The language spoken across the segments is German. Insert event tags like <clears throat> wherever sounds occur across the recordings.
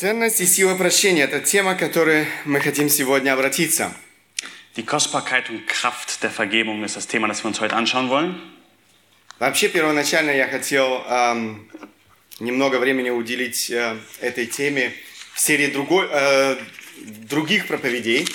Ценность и сила прощения – это тема, к которой мы хотим сегодня обратиться. Die Kostbarkeit und Kraft der Vergebung ist das Thema, das wir uns heute anschauen wollen. Вообще, первоначально я хотел эм, немного времени уделить э, этой теме в серии другой, э, других проповедей.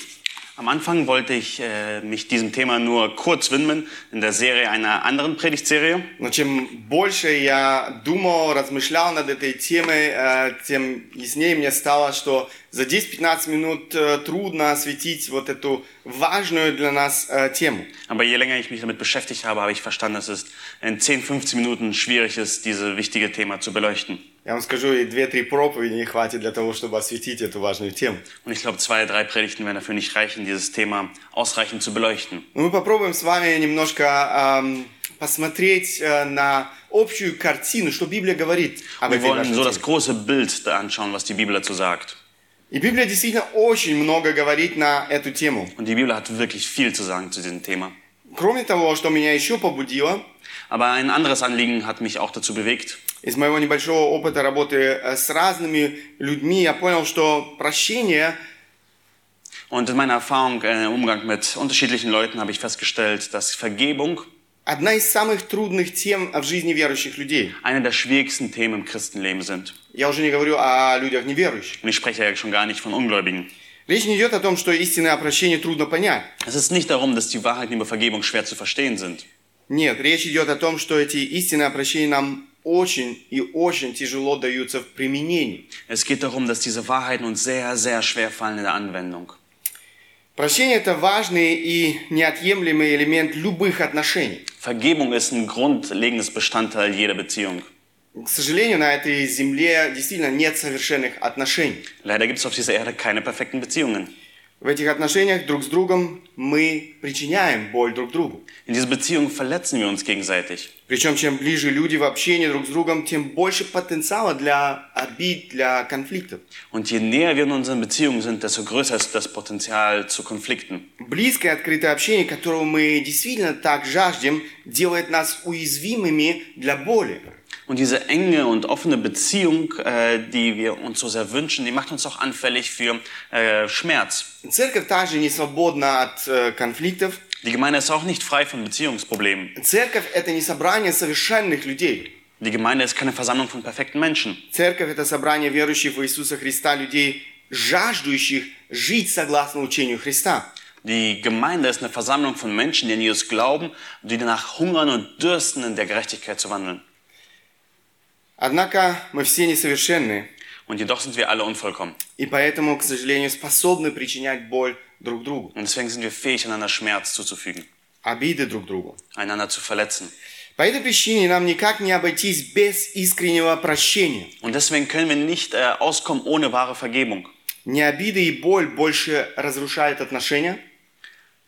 Am Anfang wollte ich äh, mich diesem Thema nur kurz widmen in der Serie einer anderen Predigtserie. Но чем больше я думал, размышлял над этой темой, э, тем яснее мне стало, что за 10-15 минут э, трудно осветить вот эту важную для нас э, тему. Aber je länger ich mich damit beschäftigt habe, habe ich verstanden, dass es in 10, 15 Minuten schwierig ist, dieses wichtige Thema zu beleuchten. Я вам скажу, и две-три проповеди не хватит для того, чтобы осветить эту важную тему. Und ich glaube, zwei, drei Predigten werden dafür nicht reichen, dieses Thema ausreichend zu beleuchten. Но мы попробуем с вами немножко эм, посмотреть э, на общую картину, что Библия говорит об Wir этой wollen важной so теме. das große Bild da anschauen, was die Bibel dazu sagt. И Библия действительно очень много говорит на эту тему. Und die Bibel hat wirklich viel zu sagen zu diesem Thema. Кроме того, что меня еще побудило, Aber ein anderes Anliegen hat mich auch dazu bewegt. Из моего небольшого опыта работы э, с разными людьми, я понял, что прощение Und in meiner Erfahrung äh, im Umgang mit unterschiedlichen Leuten habe ich festgestellt, dass Vergebung одна из самых трудных тем в жизни верующих людей. eine der schwierigsten Themen im Christenleben sind. Я уже не говорю о людях неверующих. Und ich spreche ja schon gar nicht von Ungläubigen. Речь не идет о том, что истинное прощение трудно понять. Es ist nicht darum, dass die Wahrheiten über Vergebung schwer zu verstehen sind. Нет, речь идет о том, что эти истинные прощения нам очень и очень тяжело даются в применении. Es geht darum, dass diese Wahrheiten uns sehr, sehr schwer fallen in der Anwendung. Прощение – это важный и неотъемлемый элемент любых отношений. Vergebung ist ein grundlegendes Bestandteil jeder Beziehung. К сожалению, на этой земле действительно нет совершенных отношений. Leider gibt es auf dieser Erde keine perfekten Beziehungen. В этих отношениях друг с другом мы причиняем боль друг другу. In diesen Beziehungen verletzen wir uns gegenseitig. Причем, чем ближе люди в общении друг с другом, тем больше потенциала для обид, для конфликтов. Und je näher wir in unseren Beziehungen sind, desto größer ist das Potenzial zu Konflikten. Близкое открытое общение, которого мы действительно так жаждем, делает нас уязвимыми для боли. Und diese enge und offene Beziehung, äh, die wir uns so sehr wünschen, die macht uns auch anfällig für äh, Schmerz. Церковь также не свободна от э, конфликтов. Die Gemeinde ist auch nicht frei von Beziehungsproblemen. Церковь – это не собрание совершенных людей. Die Gemeinde ist keine Versammlung von perfekten Menschen. Церковь – это собрание верующих в Иисуса Христа, людей, жаждущих жить согласно учению Христа. Die Gemeinde ist eine Versammlung von Menschen, die an Jesus glauben und die danach hungern und dürsten, in der Gerechtigkeit zu wandeln. Однако мы все несовершенны, Und jedoch sind wir alle unvollkommen. и поэтому, к сожалению, способны причинять боль друг другу, Und deswegen sind wir fähig, einander Schmerz zuzufügen, обиды друг другу. einander zu verletzen. По этой причине нам никак не обойтись без искреннего прощения. Und deswegen können wir nicht äh, auskommen ohne wahre Vergebung. Не обиды и боль больше разрушают отношения.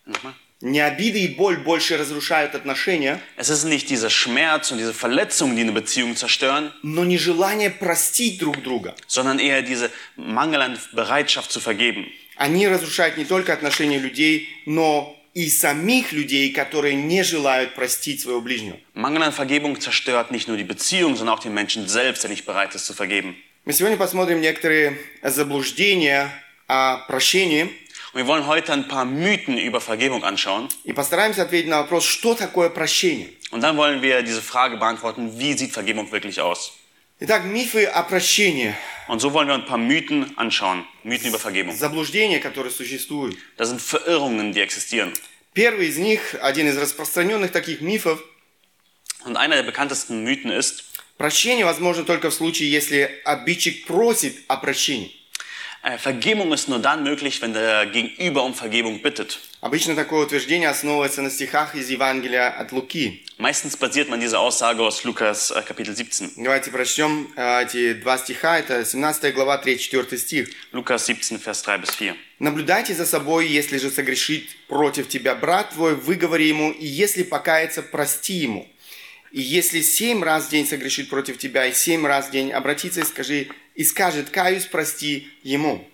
Nochmal. Не обиды и боль больше разрушают отношения, Es ist nicht dieser Schmerz und diese Verletzungen, die eine Beziehung zerstören, но нежелание простить друг друга. sondern eher diese Mangel an Bereitschaft zu vergeben. Они разрушают не только отношения людей, но и самих людей, которые не желают простить своего ближнего. Mangel an Vergebung zerstört nicht nur die Beziehung, sondern auch den Menschen selbst, der nicht bereit ist zu vergeben. Мы сегодня посмотрим некоторые заблуждения о прощении wir wollen heute ein paar Mythen über Vergebung anschauen. и постараемся ответить на вопрос, что такое прощение. Und dann wollen wir diese Frage beantworten, wie sieht Vergebung wirklich aus? Итак, мифы о прощении, Und so wollen wir ein paar Mythen anschauen. Mythen über Vergebung. заблуждения, которые существуют. Das sind Verirrungen, die existieren. Первый из них, один из распространенных таких мифов, Und einer der bekanntesten Mythen ist, прощение возможно только в случае, если обидчик просит о прощении. Äh, Vergebung ist nur dann möglich, wenn der Gegenüber um Vergebung bittet. Обычно такое утверждение основывается на стихах из Евангелия от Луки. Meistens basiert man diese Aussage aus Lukas äh, Kapitel 17. Давайте прочтем э, эти два стиха. Это 17 глава, 3-4 стих. Lukas 17, Vers 3 bis 4. «Наблюдайте за собой, если же согрешит против тебя брат твой, выговори ему, и если покается, прости ему. И если семь раз в день согрешит против тебя, и семь раз в день обратится и, скажи, и скажет, каюсь, прости ему».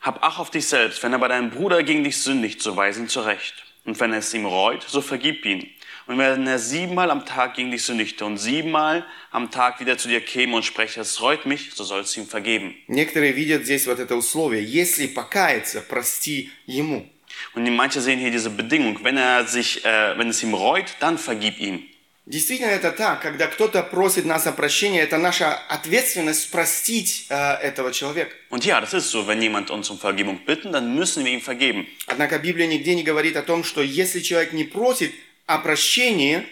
Hab Acht auf dich selbst, wenn er bei deinem Bruder gegen dich sündigt, so weise ihn zurecht. Und wenn es ihm reut, so vergib ihn. Und wenn er siebenmal am Tag gegen dich sündigte und siebenmal am Tag wieder zu dir käme und spreche, es reut mich, so sollst du ihm vergeben. Некоторые видят здесь вот это условие. Если покаяться, прости ему. Und die manche sehen hier diese Bedingung, wenn er sich, äh, wenn es ihm reut, dann vergib ihm. Действительно это так. Когда кто-то просит нас о прощении, это наша ответственность простить э, этого человека. Und ja, das ist so, wenn jemand uns um Vergebung bitten, dann müssen wir ihm vergeben. Однако Библия нигде не говорит о том, что если человек не просит о прощении,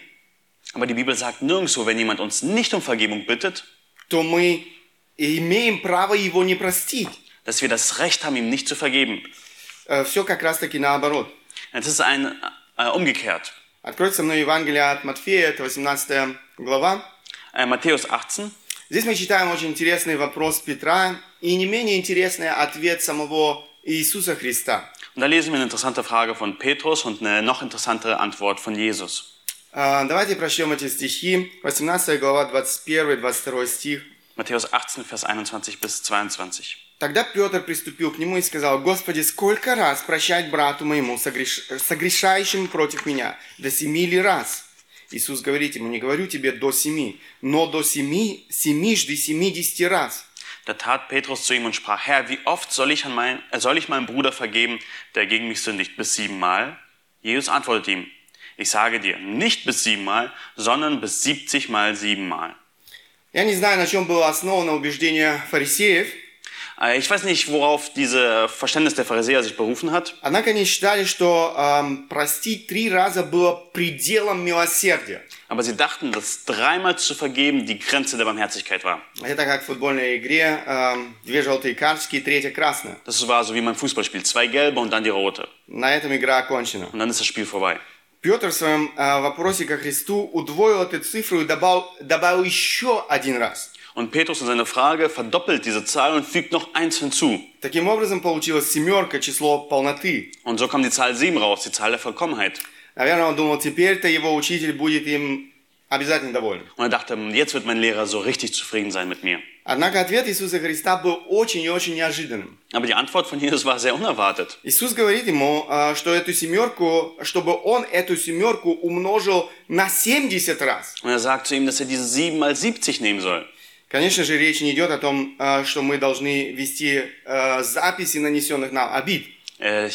Aber die Bibel sagt nirgendwo, wenn jemand uns nicht um Vergebung bittet, то мы имеем право его не простить. dass wir das Recht haben, ihm nicht zu vergeben. Все как раз таки наоборот. Es ist ein äh, umgekehrt. Откройте со мной Евангелие от Матфея, это 18 глава. Äh, Matthäus 18. Здесь мы читаем очень интересный вопрос Петра и не менее интересный ответ самого Иисуса Христа. Da lesen wir eine interessante Frage von Petrus und eine noch interessantere Antwort von Jesus. А, Давайте прочтем эти стихи. 18 глава, 21-22 стих. Matthäus 18, Vers 21 bis 22. Тогда Петр приступил к нему и сказал, «Господи, сколько раз прощать брату моему, согреш... согрешающему против меня? До семи ли раз?» Иисус говорит ему, «Не говорю тебе до семи, но до семи, семижды семидесяти раз». Da tat Petrus zu ihm und sprach, Herr, wie oft soll ich, an mein, äh, soll ich meinem Bruder vergeben, der gegen mich sündigt? Bis siebenmal? Jesus antwortete ihm, ich sage dir, nicht bis siebenmal, sondern bis siebzigmal siebenmal. Я не знаю, на чем было основано убеждение фарисеев, Äh, Ich weiß nicht, worauf dieses Verständnis der Pharisäer sich berufen hat, однако они считали, что эм, простить три раза было пределом милосердия. aber sie dachten, dass dreimal zu vergeben die Grenze der Barmherzigkeit war. Это как в футбольной игре, эм, две желтые карточки, третья красная. Das war so wie beim Fußballspiel, zwei gelbe und dann die rote. На этом игра окончена. Und dann ist das Spiel vorbei. Петр в своем э, вопросе ко Христу удвоил эту цифру и добавил, добавил еще один раз. Und Petrus in seiner Frage verdoppelt diese Zahl und fügt noch eins hinzu. Таким образом получилась семерка, число полноты. Und so kam die Zahl sieben raus, die Zahl der Vollkommenheit. Наверное, он думал, теперь-то его учитель будет им обязательно доволен. Und er dachte, jetzt wird mein Lehrer so richtig zufrieden sein mit mir. Однако ответ Иисуса Христа был очень и очень неожиданным. Aber die Antwort von Jesus war sehr unerwartet. Иисус говорит ему, э, что эту семерку, чтобы он эту семерку умножил на 70 раз. Und er sagt zu ihm, dass er diese sieben mal 70 nehmen soll. Конечно же, речь не идет о том, э, что мы должны вести записи нанесенных нам обид. Äh,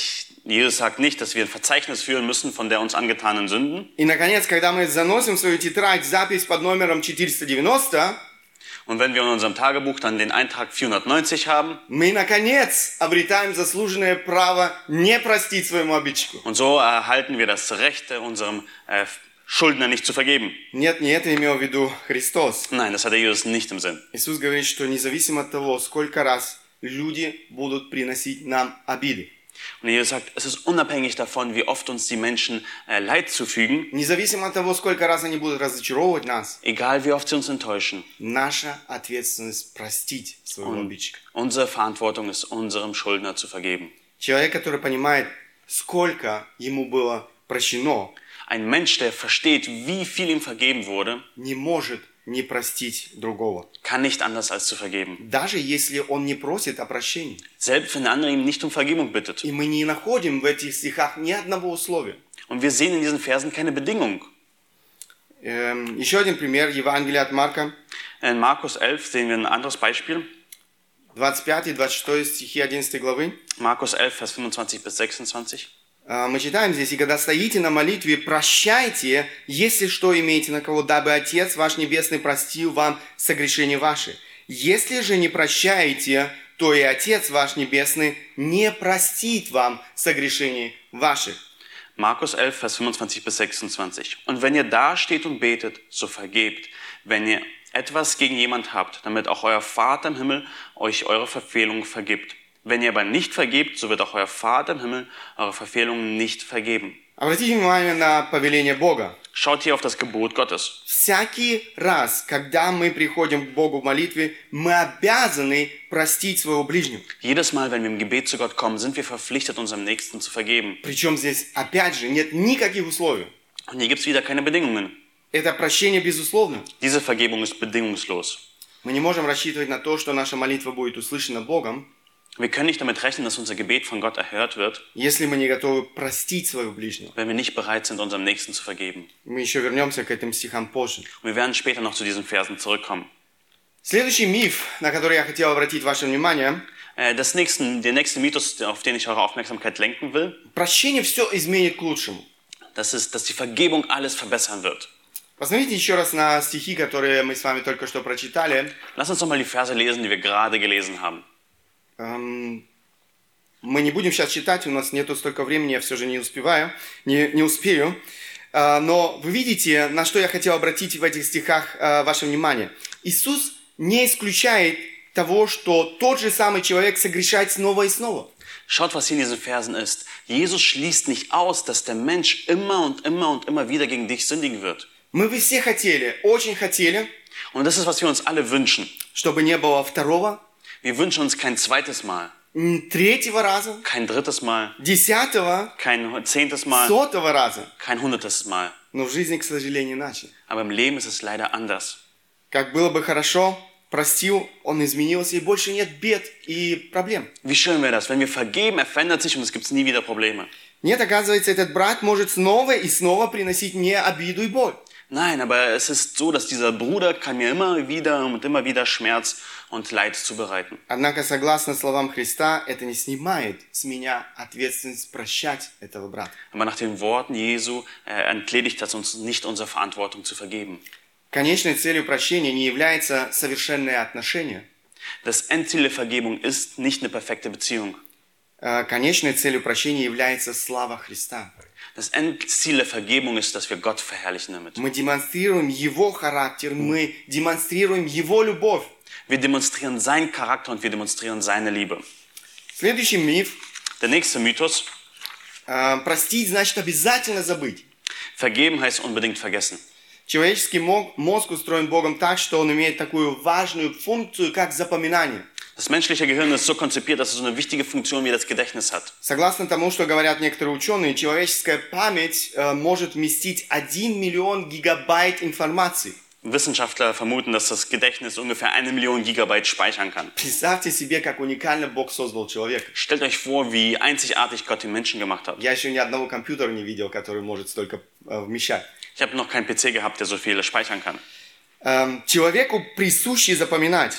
Jesus sagt nicht, dass wir ein Verzeichnis führen müssen von der uns angetanen Sünden. И, наконец, когда мы заносим в свою тетрадь запись под номером 490, Und wenn wir in unserem Tagebuch dann den Eintrag 490 haben, мы, наконец, обретаем заслуженное право не простить своему обидчику. und so erhalten wir das Recht, äh, unserem äh, Schuldner nicht zu vergeben. Нет, не это имел в виду Христос. Nein, das hat der Jesus nicht im Sinn. Иисус говорит, что независимо от того, сколько раз люди будут приносить нам обиды, Und Jesus sagt, es ist unabhängig davon, wie oft uns die Menschen äh, Leid zufügen, независимо от того, сколько раз они будут разочаровывать нас, egal wie oft sie uns enttäuschen. наша ответственность простить своего обидчика. Unsere Verantwortung ist, unserem Schuldner zu vergeben. Человек, который понимает, сколько ему было прощено, Ein Mensch, der versteht, wie viel ihm vergeben wurde, не может не простить другого. kann nicht anders als zu vergeben. Даже если он не просит о прощении. Selbst wenn der andere ihm nicht um Vergebung bittet. И мы не находим в этих стихах ни одного условия. Und wir sehen in diesen Versen keine Bedingung. Эм, еще один пример, Евангелие от Марка, In Markus 11 sehen wir ein anderes Beispiel. 25 и 26 стихи 11 главы. Markus 11, Vers 25 bis 26. Э, Мы читаем здесь, «И когда стоите на молитве, прощайте, если что имеете на кого, дабы Отец ваш Небесный простил вам согрешения ваши. Если же не прощаете, то и Отец ваш Небесный не простит вам согрешений ваших». Markus 11, Vers 25 bis 26. Und wenn ihr da steht und betet, so vergebt, wenn ihr etwas gegen jemand habt, damit auch euer Vater im Himmel euch eure Verfehlungen vergibt. Wenn ihr aber nicht vergebt, so wird auch euer Vater im Himmel eure Verfehlungen nicht vergeben. Обратите внимание на повеление Бога. Schaut hier auf das Gebot Gottes. Всякий раз, когда мы приходим к Богу в молитве, мы обязаны простить своего ближнего. Jedes Mal, wenn wir im Gebet zu Gott kommen, sind wir verpflichtet, unserem Nächsten zu vergeben. Причем здесь, опять же, нет никаких условий. Und hier gibt es wieder keine Bedingungen. Это прощение безусловно. Diese Vergebung ist bedingungslos. Мы не можем рассчитывать на то, что наша молитва будет услышана Богом, Wir können nicht damit rechnen, dass unser Gebet von Gott erhört wird, если мы не готовы простить своего ближнего. wenn wir nicht bereit sind, unserem Nächsten zu vergeben. Мы еще вернемся к этим стихам позже. Und wir werden später noch zu diesen Versen zurückkommen. Следующий миф, на который я хотел обратить ваше внимание, Äh, Das nächsten, der nächste Mythos, auf den ich eure Aufmerksamkeit lenken will, прощение все изменит к лучшему. das ist, dass die Vergebung alles verbessern wird. Посмотрите еще раз на стихи, которые мы с вами только что прочитали. Lass uns doch mal die Verse lesen, die wir gerade gelesen haben. Эм, Мы не будем сейчас читать, у нас нету столько времени, я все же не успеваю, не, не успею. А, Но вы видите, на что я хотел обратить в этих стихах а, ваше внимание. Иисус не исключает того, что тот же самый человек согрешает снова и снова. Schaut, was hier in diesen Versen ist. Jesus schließt nicht aus, dass der Mensch immer und immer und immer wieder gegen dich sündigen wird. Мы все хотели, очень хотели, Und das ist, was wir uns alle wünschen. чтобы не было второго, Wir wünschen uns kein zweites Mal, третьего раза, kein drittes Mal, десятого, kein zehntes Mal, сотого раза. kein hundertes Mal. Но в жизни, к сожалению, иначе. Aber im Leben ist es leider anders. Как было бы хорошо, простил, он изменился, и больше нет бед и проблем. Wie schön wäre das, wenn wir vergeben, er verändert sich und es gibt nie wieder Probleme. Нет, оказывается, этот брат может снова и снова приносить мне обиду и боль. Nein, aber es ist so, dass dieser Bruder kann mir immer wieder und immer wieder Schmerz und Leid zubereiten. Однако, согласно словам Христа, это не снимает с меня ответственность прощать этого брата. Aber nach den Worten Jesu äh, entledigt das uns nicht unsere Verantwortung zu vergeben. Конечной целью прощения не является совершенное отношение. Das Endziel der Vergebung ist nicht eine perfekte Beziehung. Э, Конечной целью прощения является слава Христа. Das Endziel der Vergebung ist, dass wir Gott verherrlichen damit. Мы демонстрируем Его характер, мы демонстрируем Его любовь. Wir demonstrieren seinen Charakter und wir demonstrieren seine Liebe. Следующий миф. Der nächste Mythos. э, Простить значит обязательно забыть. Vergeben heißt unbedingt vergessen. Человеческий мо- мозг устроен Богом так, что он имеет такую важную функцию, как запоминание. Das menschliche Gehirn ist so konzipiert, dass es so eine wichtige Funktion wie das Gedächtnis hat. Согласно тому, что говорят некоторые ученые, человеческая память э, может вместить 1 миллион гигабайт информации. Wissenschaftler vermuten, dass das Gedächtnis ungefähr eine Million Gigabyte speichern kann. Представьте себе, как уникально Бог создал человека. Stellt euch vor, wie einzigartig Gott den Menschen gemacht hat. Я еще ни одного компьютера не видел, который может столько э, вмещать. Ich habe noch keinen PC gehabt, der so viele speichern kann. Эм, человеку присуще запоминать.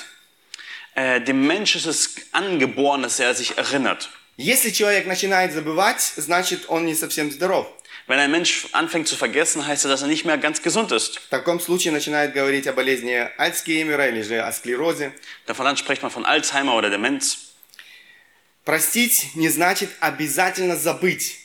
Äh, dem Mensch ist es angeboren, dass er sich erinnert. Если человек начинает забывать, значит он не совсем здоров. Wenn ein Mensch anfängt zu vergessen, heißt das, dass er nicht mehr ganz gesund ist. В таком случае начинает говорить о болезни Альцгеймера или же о склерозе. Davon dann spricht man von Alzheimer oder Demenz. Простить не значит обязательно забыть.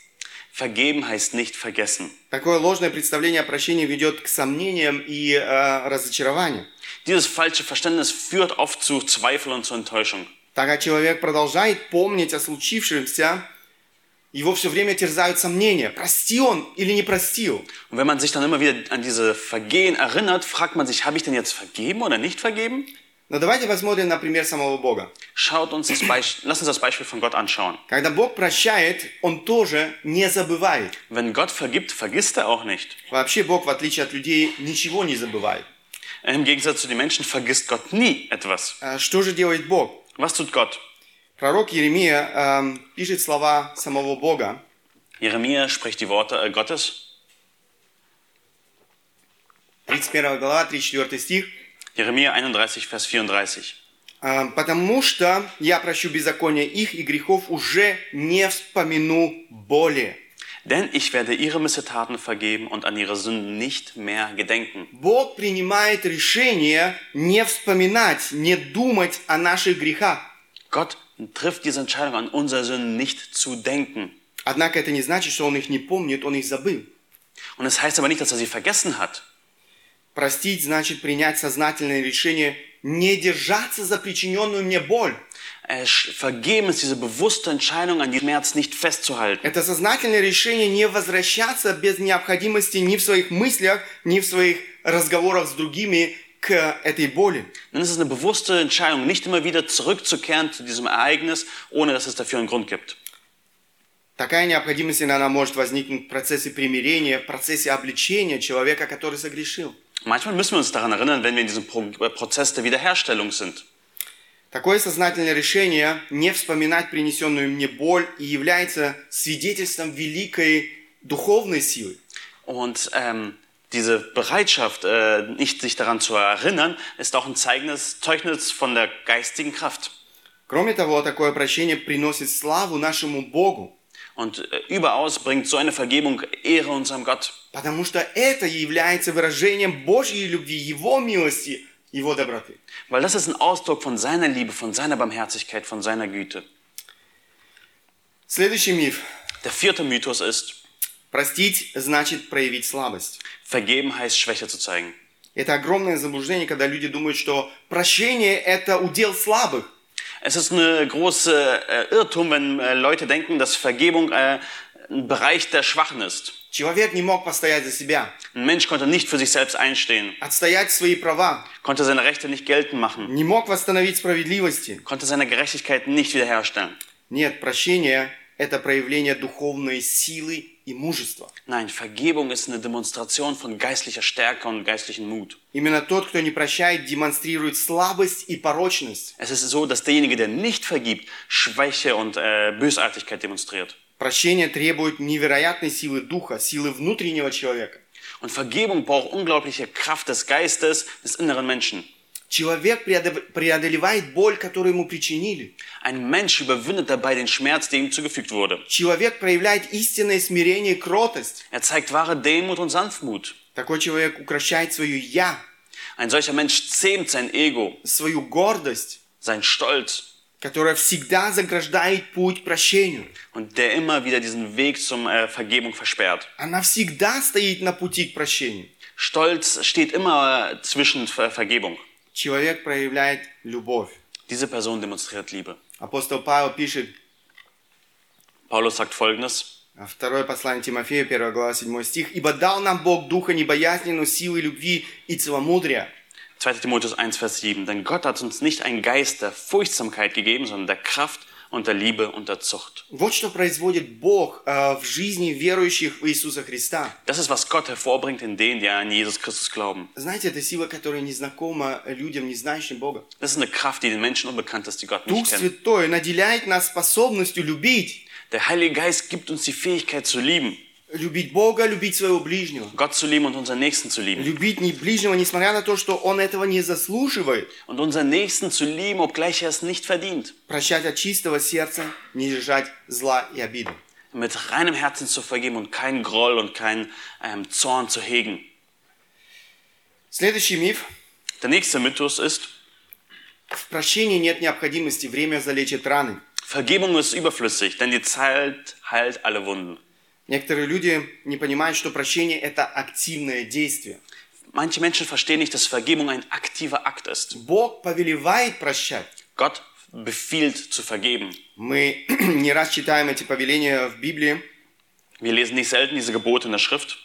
Vergeben heißt nicht vergessen. Такое ложное представление о прощении ведет к сомнениям и э, разочарованию. Dieses falsche Verständnis führt oft zu Zweifel und zu Enttäuschung. Так как человек продолжает помнить о случившемся, его все время терзают сомнения, простил он или не простил. Und wenn man sich dann immer wieder an diese Vergehen erinnert, fragt man sich, habe ich denn jetzt vergeben oder nicht vergeben? Но давайте посмотрим на пример самого Бога. Schaut uns das Beispiel, lasst uns das Beispiel von Gott anschauen. Когда Бог прощает, Он тоже не забывает. Wenn Gott vergibt, vergisst er auch nicht. Вообще Бог, в отличие от людей, ничего не забывает. Im Gegensatz zu den Menschen vergisst Gott nie etwas. А Что же делает Бог? Was tut Gott? Пророк Еремия эм, пишет слова самого Бога. Jeremia spricht die Worte äh, Gottes. 31 глава, 34 стих. Jeremia 31, Vers 34. «А, «Потому что я прощу беззакония их, и грехов уже не вспомину более». Denn ich werde ihre Missetaten vergeben und an ihre Sünden nicht mehr gedenken. Бог принимает решение не вспоминать, не думать о наших грехах. Gott trifft diese Entscheidung, an unsere Sünden nicht zu denken. Однако это не значит, что Он их не помнит, Он их забыл. Und es das heißt aber nicht, dass er sie vergessen hat. Простить значит принять сознательное решение не держаться за причиненную мне боль. Äh, Vergeben ist diese bewusste Entscheidung, an die Schmerz nicht festzuhalten. Это сознательное решение не возвращаться без необходимости ни в своих мыслях, ни в своих разговорах с другими к этой боли. Dann ist es eine bewusste Entscheidung, nicht immer wieder zurückzukehren zu diesem Ereignis, ohne dass es dafür einen Grund gibt. Такая необходимость иногда может возникнуть в процессе примирения, в процессе обличения человека, который согрешил. Manchmal müssen wir uns daran erinnern, wenn wir in diesem Pro äh, Prozess der Wiederherstellung sind. Такое сознательное решение не вспоминать принесенную мне боль и является свидетельством великой духовной силы. Und ähm, diese Bereitschaft, äh, nicht sich daran zu erinnern, ist auch ein Zeugnis, Zeugnis von der geistigen Kraft. Кроме того, такое прощение приносит славу нашему Богу, Und äh, überaus bringt so eine Vergebung Ehre unserem Gott. потому что это является выражением Божьей любви, Его милости, Его доброты. Weil das ist ein Ausdruck von seiner Liebe, von seiner Barmherzigkeit, von seiner Güte. Следующий миф. Der vierte Mythos ist, Простить значит проявить слабость. vergeben heißt Schwäche zu zeigen. Это огромное заблуждение, когда люди думают, что прощение – это удел слабых. Es ist eine große äh, Irrtum, wenn äh, Leute denken, dass Vergebung äh, ein Bereich der Schwachen ist. Человек не мог постоять за себя, Ein Mensch konnte nicht für sich selbst einstehen, отстоять свои права, konnte seine Rechte nicht geltend machen, не мог восстановить справедливости. konnte seine Gerechtigkeit nicht wiederherstellen. Нет, прощение – это проявление духовной силы и мужества. Nein, Vergebung ist eine Demonstration von geistlicher Stärke und geistlichen Mut. Именно тот, кто не прощает, демонстрирует слабость и порочность. Es ist so, dass derjenige, der nicht vergibt, Schwäche und äh, Bösartigkeit demonstriert. Прощение требует невероятной силы духа, силы внутреннего человека. Und Vergebung braucht unglaubliche Kraft des Geistes, des inneren Menschen. Человек преодо- преодолевает боль, которую ему причинили. Ein Mensch überwindet dabei den Schmerz, der ihm zugefügt wurde. Человек проявляет истинное смирение и кротость. Er zeigt wahre Demut und Sanftmut. Такой человек укращает свое «я», Ein solcher Mensch zähmt sein Ego, свою гордость, sein Stolz которая всегда заграждает путь прощению. und der immer wieder diesen Weg zum äh, Vergebung versperrt. Она всегда стоит на пути к прощению. Stolz steht immer äh, zwischen Ver Vergebung. Человек проявляет любовь. Diese Person demonstriert Liebe. Апостол Павел пишет, Paulus sagt folgendes: а, второе послание Тимофею, 1 глава, 7 стих, «Ибо дал нам Бог духа небоязненную, силы любви и целомудрия, 2. Timotheus 1, Vers 7. Denn Gott hat uns nicht einen Geist der Furchtsamkeit gegeben, sondern der Kraft und der Liebe und der Zucht. Вот что производит Бог э, в жизни верующих в Иисуса Христа. Das ist, was Gott hervorbringt in denen, die an Jesus Christus glauben. Знаете, это сила, которая не знакома людям, не знающим Бога. Das ist eine Kraft, die den Menschen unbekannt ist, die Gott Дух nicht kennen. Святой наделяет нас способностью любить. Der Heilige Geist gibt uns die Fähigkeit zu lieben, Любить Бога, любить своего ближнего. Gott zu lieben und unseren Nächsten zu lieben. Любить не ближнего, несмотря на то, что он этого не заслуживает. Und unseren Nächsten zu lieben, obgleich er es nicht verdient. Прощать от чистого сердца, не держать зла и обиды. Mit reinem Herzen zu vergeben und keinen Groll und keinen ähm, Zorn zu hegen. Следующий миф. Der nächste Mythos ist, В прощении нет необходимости, время залечит раны. Vergebung ist überflüssig, denn die Zeit heilt alle Wunden. Некоторые люди не понимают, что прощение – это активное действие. Manche Menschen verstehen nicht, dass Vergebung ein aktiver Akt ist. Бог повелевает прощать. Gott befiehlt zu vergeben. Мы <clears throat> не раз читаем эти повеления в Библии. Wir lesen nicht selten diese Gebote in der Schrift.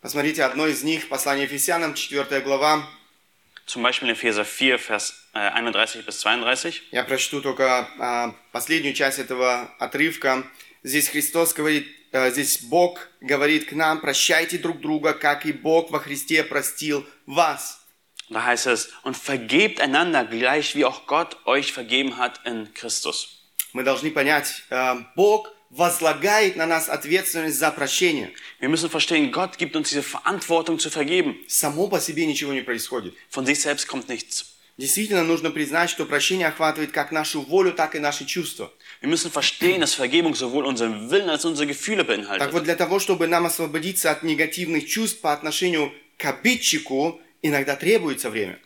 Посмотрите, одно из них, послание Ефесянам, 4 глава. Zum Beispiel in Epheser 4, Vers äh, 31 bis 32. Я прочту только а, последнюю часть этого отрывка. Здесь Христос говорит, а, здесь Бог говорит к нам, прощайте друг друга, как и Бог во Христе простил вас. Da heißt es, und vergebt einander gleich, wie auch Gott euch vergeben hat in Christus. Мы должны понять, а, Бог возлагает на нас ответственность за прощение. Wir müssen verstehen, Gott gibt uns diese Verantwortung zu vergeben. Само по себе ничего не происходит. Von sich selbst kommt nichts. Действительно нужно признать, что прощение охватывает как нашу волю, так и наши чувства. Wir müssen verstehen, dass Vergebung sowohl unseren Willen als unsere Gefühle Так beinhaltet. вот, для того, чтобы нам освободиться от негативных чувств по отношению к обидчику, иногда требуется время.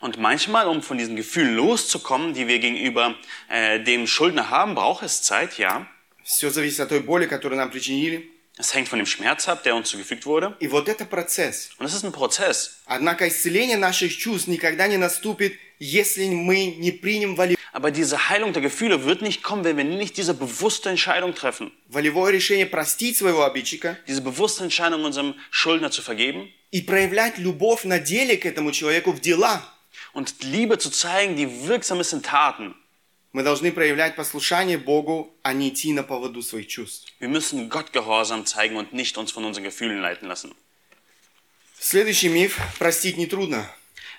Und manchmal, um von diesen Gefühlen loszukommen, die wir gegenüber äh, dem Schuldner haben, braucht es Zeit, ja. Все зависит от той боли, которую нам причинили. Es hängt von dem Schmerz ab, der uns zugefügt wurde. И вот это процесс. Und es ist ein Prozess. Однако исцеление наших чувств никогда не наступит, если мы не примем воли- Aber diese Heilung der Gefühle wird nicht kommen, wenn wir nicht diese bewusste Entscheidung treffen. волевое решение простить своего обидчика Diese bewusste Entscheidung, unserem Schuldner zu vergeben и проявлять любовь на деле к этому человеку в дела. und Liebe zu zeigen, die wirksam ist in Taten. Мы должны проявлять послушание Богу, а не идти на поводу своих чувств. Wir müssen Gott Gehorsam zeigen und nicht uns von unseren Gefühlen leiten lassen. Следующий миф – простить нетрудно.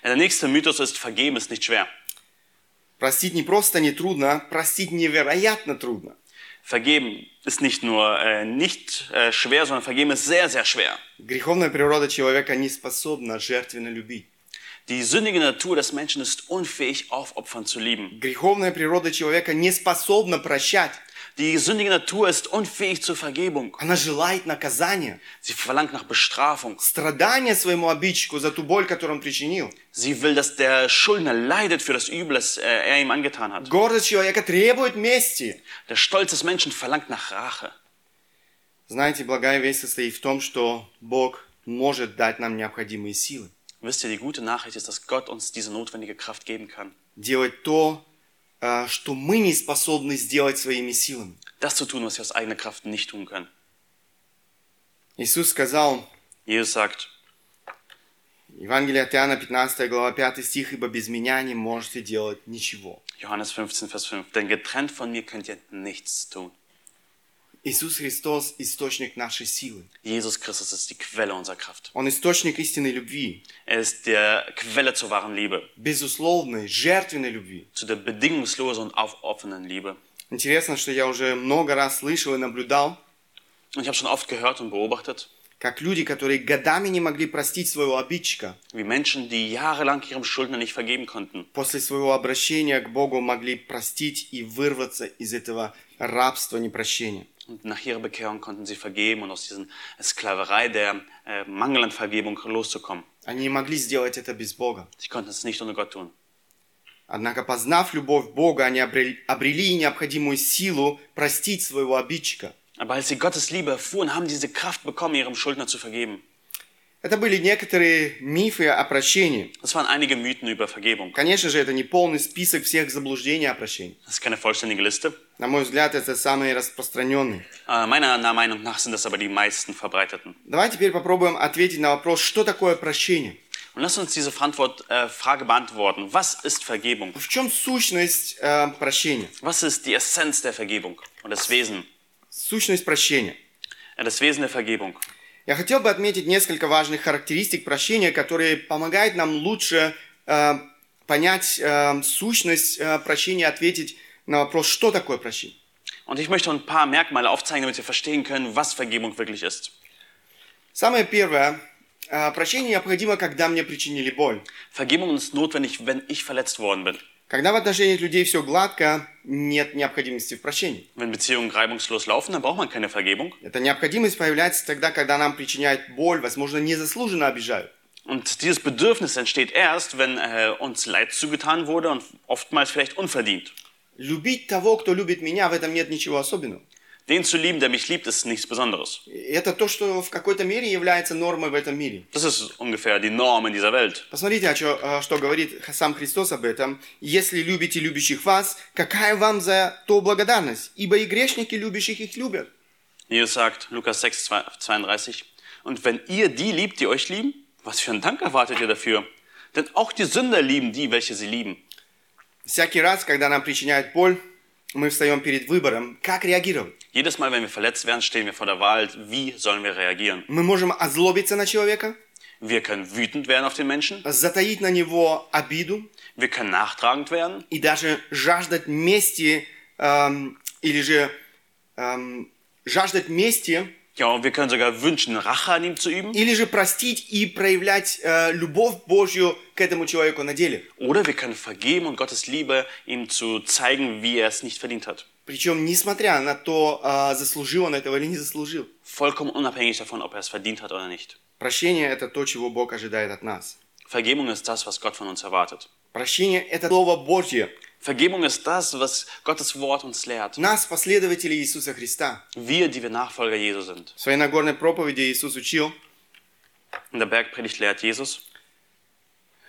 Der nächste Mythos ist, vergeben ist nicht schwer. Простить не просто не трудно, простить невероятно трудно. Vergeben ist nicht nur äh, nicht äh, schwer, sondern vergeben ist sehr, sehr schwer. Греховная природа человека не способна жертвенно любить. Die sündige Natur des Menschen ist unfähig, aufopfern zu lieben. Греховная природа человека не способна прощать. Die sündige Natur ist unfähig zur Vergebung. Она желает наказания, Sie verlangt nach Bestrafung. страдания своему обидчику за ту боль, которую он причинил. Sie will, dass der Schuldner leidet für das Übel, das äh, er ihm angetan hat. Гордость человека требует мести. Der Stolz des Menschen verlangt nach Rache. Знаете, благая весть состоит в том, что Бог может дать нам необходимые силы. Wisst ihr, die gute Nachricht ist, dass Gott uns diese notwendige Kraft geben kann. Делать то, э, что мы не способны сделать своими силами. Das zu tun, was wir aus eigener Kraft nicht tun können. Иисус сказал, Jesus sagt, Евангелие от Иоанна, 15 глава, 5 стих, «Ибо без меня не можете делать ничего». Johannes 15, Vers 5, denn getrennt von mir könnt ihr nichts tun. Иисус Христос – источник нашей силы. Jesus Christus ist die Quelle unserer Kraft. Он источник истинной любви, Er ist der Quelle zur wahren Liebe, безусловной, жертвенной любви. zu der bedingungslosen und aufopfernden Liebe. Интересно, что я уже много раз слышал и наблюдал, Und ich habe schon oft gehört und beobachtet, как люди, которые годами не могли простить своего обидчика, wie Menschen, die jahrelang ihrem Schuldner nicht vergeben konnten, после своего обращения к Богу могли простить и вырваться из этого рабства непрощения. und nach ihrer Bekehrung konnten sie vergeben und aus dieser Sklaverei der äh, Mangel an Vergebung loszukommen. Они не могли сделать это без Бога. Sie konnten es nicht ohne Gott tun. Однако, познав любовь Бога, они обрели, обрели необходимую силу простить своего обидчика. Aber als sie Gottes Liebe erfuhren, haben diese Kraft bekommen, ihrem Schuldner zu vergeben. Это были некоторые мифы о прощении. Das waren einige Mythen über Vergebung. Конечно же, это не полный список всех заблуждений о прощении. Das ist keine vollständige Liste. На мой взгляд, это самые распространенные. Äh, Meiner Meinung nach sind das aber die meisten verbreiteten. Давай теперь попробуем ответить на вопрос, что такое прощение. Und lasst uns diese äh, Frage beantworten. Was ist Vergebung? В чем сущность э, прощения? Was ist die Essenz der Vergebung und das Wesen? Сущность прощения. Äh, das Wesen der Vergebung. Я хотел бы отметить несколько важных характеристик прощения, которые помогают нам лучше э, понять э, сущность э, прощения, ответить на вопрос, что такое прощение. Und ich möchte ein paar Merkmale aufzeigen, damit wir verstehen können, was Vergebung wirklich ist. Самое первое, э, прощение необходимо, когда мне причинили боль. Vergebung ist notwendig, wenn ich verletzt worden bin. Когда в отношениях людей все гладко, нет необходимости в прощении. Wenn Beziehungen reibungslos laufen, dann braucht man keine Vergebung. Эта необходимость появляется тогда, когда нам причиняют боль, возможно, незаслуженно обижают. Und dieses Bedürfnis entsteht erst, wenn äh, uns Leid zugetan wurde und oftmals vielleicht unverdient. Любить того, кто любит меня, в этом нет ничего особенного. Den zu lieben, der mich liebt, ist nichts Besonderes. И Это то, что в какой-то мере является нормой в этом мире. Das ist ungefähr die Norm in dieser Welt. Посмотрите, а чё- а что говорит сам Христос об этом. «Если любите любящих вас, какая вам за то благодарность? Ибо и грешники любящих их любят». Jesus sagt, Lukas 6, 32, und wenn ihr die liebt, die euch lieben, was für einen Dank erwartet ihr dafür? Denn auch die Sünder lieben die, welche sie lieben. Всякий раз, когда нам причиняют боль, мы встаем перед выбором, как реагировать. Jedes Mal, wenn wir verletzt werden, stehen wir vor der Wahl, wie sollen wir reagieren? Мы можем озлобиться на человека, Wir können wütend werden auf den Menschen, затаить на него обиду wir können nachtragend werden и даже жаждать мести эм, или же эм, жаждать мести Ja, und wir können sogar wünschen, Rache an ihm zu üben. или же простить и проявлять э, любовь Божью к этому человеку на деле. Oder wir können vergeben und Gottes Liebe ihm zu zeigen, wie er es nicht verdient hat. Причем несмотря на то, э, заслужил он этого или не заслужил. Vollkommen unabhängig davon, ob er es verdient hat oder nicht. Прощение – это то, чего Бог ожидает от нас. Vergebung ist das, was Gott von uns erwartet. Прощение – это Слово Божье. Vergebung ist das, was Gottes Wort uns lehrt. Нас, последователи Иисуса Христа. Wir, die wir Nachfolger Jesu sind. В своей Нагорной проповеди Иисус учил, In der Bergpredigt lehrt Jesus,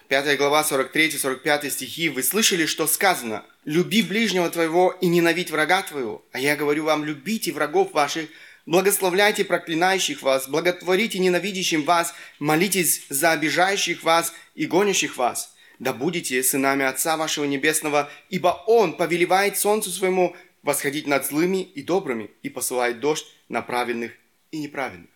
5 глава, 43-45 стихи, «Вы слышали, что сказано? Люби ближнего твоего и ненавидь врага твоего. А я говорю вам, любите врагов ваших, благословляйте проклинающих вас, благотворите ненавидящим вас, молитесь за обижающих вас и гонящих вас. Да будете сынами Отца вашего Небесного, ибо Он повелевает солнцу своему восходить над злыми и добрыми и посылает дождь на праведных и неправедных».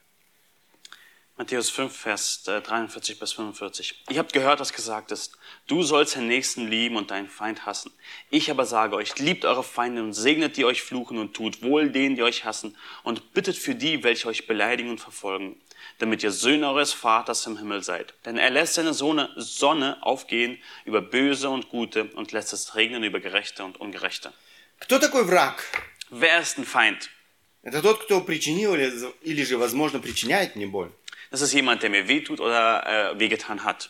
Matthäus 5, Vers äh, 43 bis 45. Ihr habt gehört, was gesagt ist. Du sollst den Nächsten lieben und deinen Feind hassen. Ich aber sage euch, liebt eure Feinde und segnet die euch fluchen und tut wohl denen, die euch hassen und bittet für die, welche euch beleidigen und verfolgen, damit ihr Söhne eures Vaters im Himmel seid. Denn er lässt seine Sonne, Sonne aufgehen über Böse und Gute und lässt es regnen über Gerechte und Ungerechte. Кто такой враг? Wer ist ein Feind? Это тот, кто причинил или, или же, возможно, причиняет мне боль. Das ist jemand, der mir wehtut oder äh, wehgetan hat.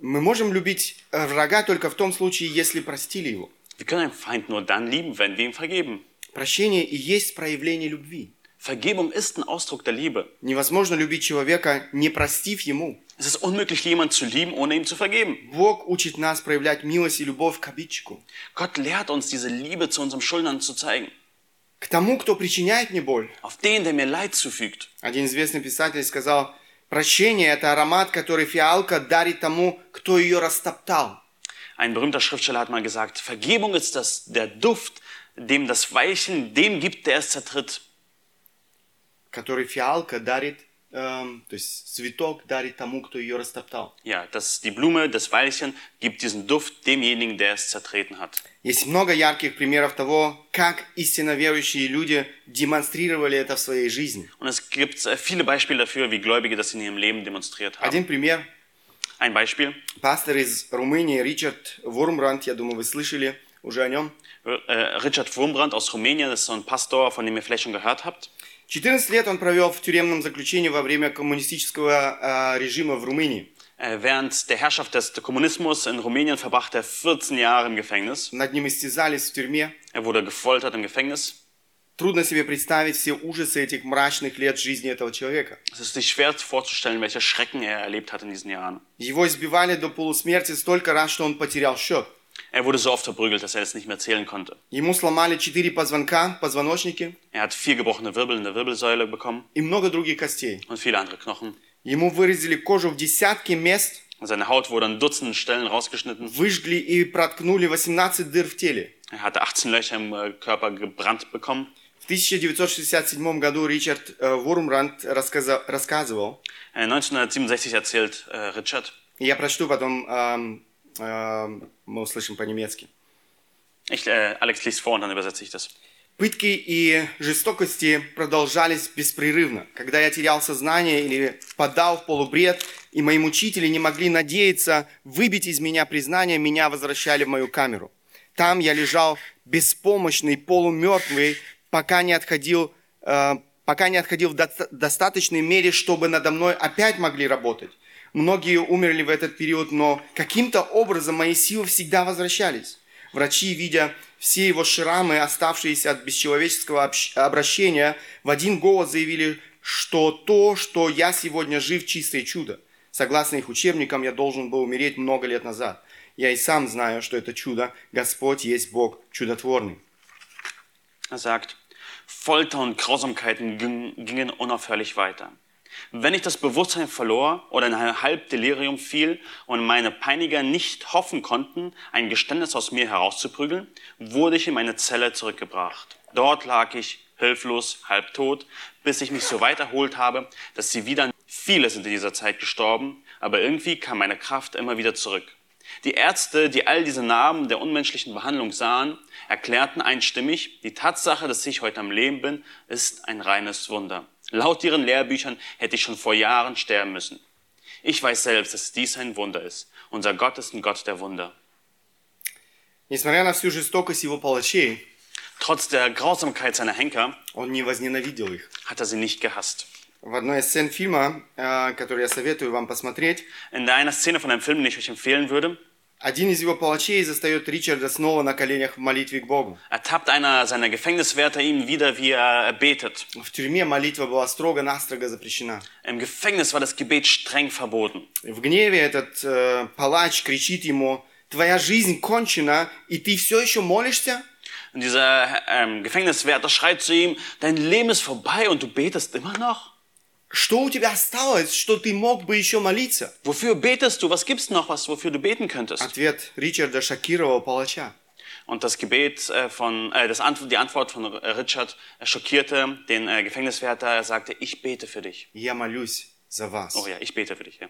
Мы можем любить э, врага только в том случае, если простили его. Wir können einen Feind nur dann lieben, wenn wir ihm vergeben. Прощение и есть проявление любви. Vergebung ist ein Ausdruck der Liebe. Невозможно любить человека, не простив ему. Es ist unmöglich, jemanden zu lieben, ohne ihm zu vergeben. Бог учит нас проявлять милость и любовь к обидчику. Gott lehrt uns, diese Liebe zu unserem Schuldnern zu zeigen. К тому, кто причиняет мне боль. Auf den, der mir Leid zufügt. Один известный писатель сказал, прощение – это аромат, который фиалка дарит тому, кто ее растоптал. Ein berühmter Schriftsteller hat mal gesagt, Vergebung ist das, der Duft, dem das Weilchen dem gibt, der es zertritt. Который фиалка дарит, эм, то есть цветок дарит тому, кто ее растоптал. Ja, das, die Blume, das Weilchen, gibt diesen Duft demjenigen, der es zertreten hat. Есть много ярких примеров того, как истинно верующие люди демонстрировали это в своей жизни. Und es gibt äh, viele Beispiele dafür, wie Gläubige das in ihrem Leben demonstriert haben. Один пример. Ein Beispiel. Пастор из Румынии Ричард Вурмранд, я думаю, вы слышали уже о нем. Äh, Richard Wurmbrand aus Rumänien, das ist so ein Pastor, von dem ihr vielleicht schon gehört habt. 14 лет он провел в тюремном заключении во время коммунистического э, режима в Румынии. Äh, während der Herrschaft des Kommunismus in Rumänien verbrachte er 14 Jahre im Gefängnis. Над ним истязались в тюрьме. Er wurde gefoltert im Gefängnis. Трудно себе представить все ужасы этих мрачных лет жизни этого человека. Es ist sich schwer vorzustellen, welche Schrecken er erlebt hat in diesen Jahren. Его избивали до полусмерти столько раз, что он потерял счет. Er wurde so oft verprügelt, dass er es nicht mehr zählen konnte. Ему сломали четыре позвонка, позвоночники Er hat vier gebrochene Wirbel in der Wirbelsäule bekommen и много других костей. und viele andere Knochen. Ему вырезали кожу в десятки мест, Seine Haut wurde an Dutzenden Stellen rausgeschnitten. выжгли и проткнули 18 дыр в теле. Er hatte 18 Löcher im äh, Körper gebrannt bekommen. В 1967 году Ричард э, Вурмранд рассказа- рассказывал, Äh, 1967 erzählt äh, Richard, и я прочту потом, эм, эм, мы услышим по-немецки. ich, äh, Alex liest vor und dann übersetze ich das. Пытки и жестокости продолжались беспрерывно. Когда я терял сознание или впадал в полубред, и мои мучители не могли надеяться выбить из меня признание, меня возвращали в мою камеру. Там я лежал беспомощный, полумертвый, пока не отходил, э, пока не отходил в доста- достаточной мере, чтобы надо мной опять могли работать. Многие умерли в этот период, но каким-то образом мои силы всегда возвращались. Врачи, видя все его шрамы, оставшиеся от бесчеловеческого обращения, в один голос заявили, что то, что я сегодня жив, чистое чудо. Согласно их учебникам, я должен был умереть много лет назад. Я и сам знаю, что это чудо. Господь есть Бог чудотворный. Er sagt, Folter und Grausamkeiten ging- gingen unaufhörlich weiter. Wenn ich das Bewusstsein verlor oder in ein Halbdelirium fiel und meine Peiniger nicht hoffen konnten, ein Geständnis aus mir herauszuprügeln, wurde ich in meine Zelle zurückgebracht. Dort lag ich hilflos, halbtot, bis ich mich so weit erholt habe, dass sie wieder viele sind in dieser Zeit gestorben, aber irgendwie kam meine Kraft immer wieder zurück. Die Ärzte, die all diese Narben der unmenschlichen Behandlung sahen, erklärten einstimmig, die Tatsache, dass ich heute am Leben bin, ist ein reines Wunder. Laut ihren Lehrbüchern hätte ich schon vor Jahren sterben müssen. Ich weiß selbst, dass dies ein Wunder ist. Unser Gott ist ein Gott der Wunder. Несмотря на всю жестокость его палачей, Trotz der Grausamkeit seiner Henker он не возненавидел их. hat er sie nicht gehasst. В одной из сцен фильма, э, который я советую вам посмотреть, In einer Szene von einem Film, den ich euch empfehlen würde, один из его палачей застает Ричарда снова на коленях в молитве к Богу. ertappt einer seiner Gefängniswärter ihn wieder, wie er betet. В тюрьме молитва была строго-настрого запрещена. Im Gefängnis war das Gebet streng verboten. В гневе этот э, палач кричит ему, твоя жизнь кончена, и ты все еще молишься? Und dieser ähm, Gefängniswärter schreit zu ihm, dein Leben ist vorbei und du betest immer noch? Что у тебя осталось, что ты мог бы еще молиться? Wofür betest du? Was gibt's noch, was, wofür du beten könntest? Ответ Ричарда шокировал палача. Und das Gebet äh, von, äh, das Antwort, die Antwort von äh, Richard äh, schockierte den äh, Gefängniswärter. Er sagte, ich bete für dich. Я молюсь за вас. Oh ja, ich bete für dich. Ja.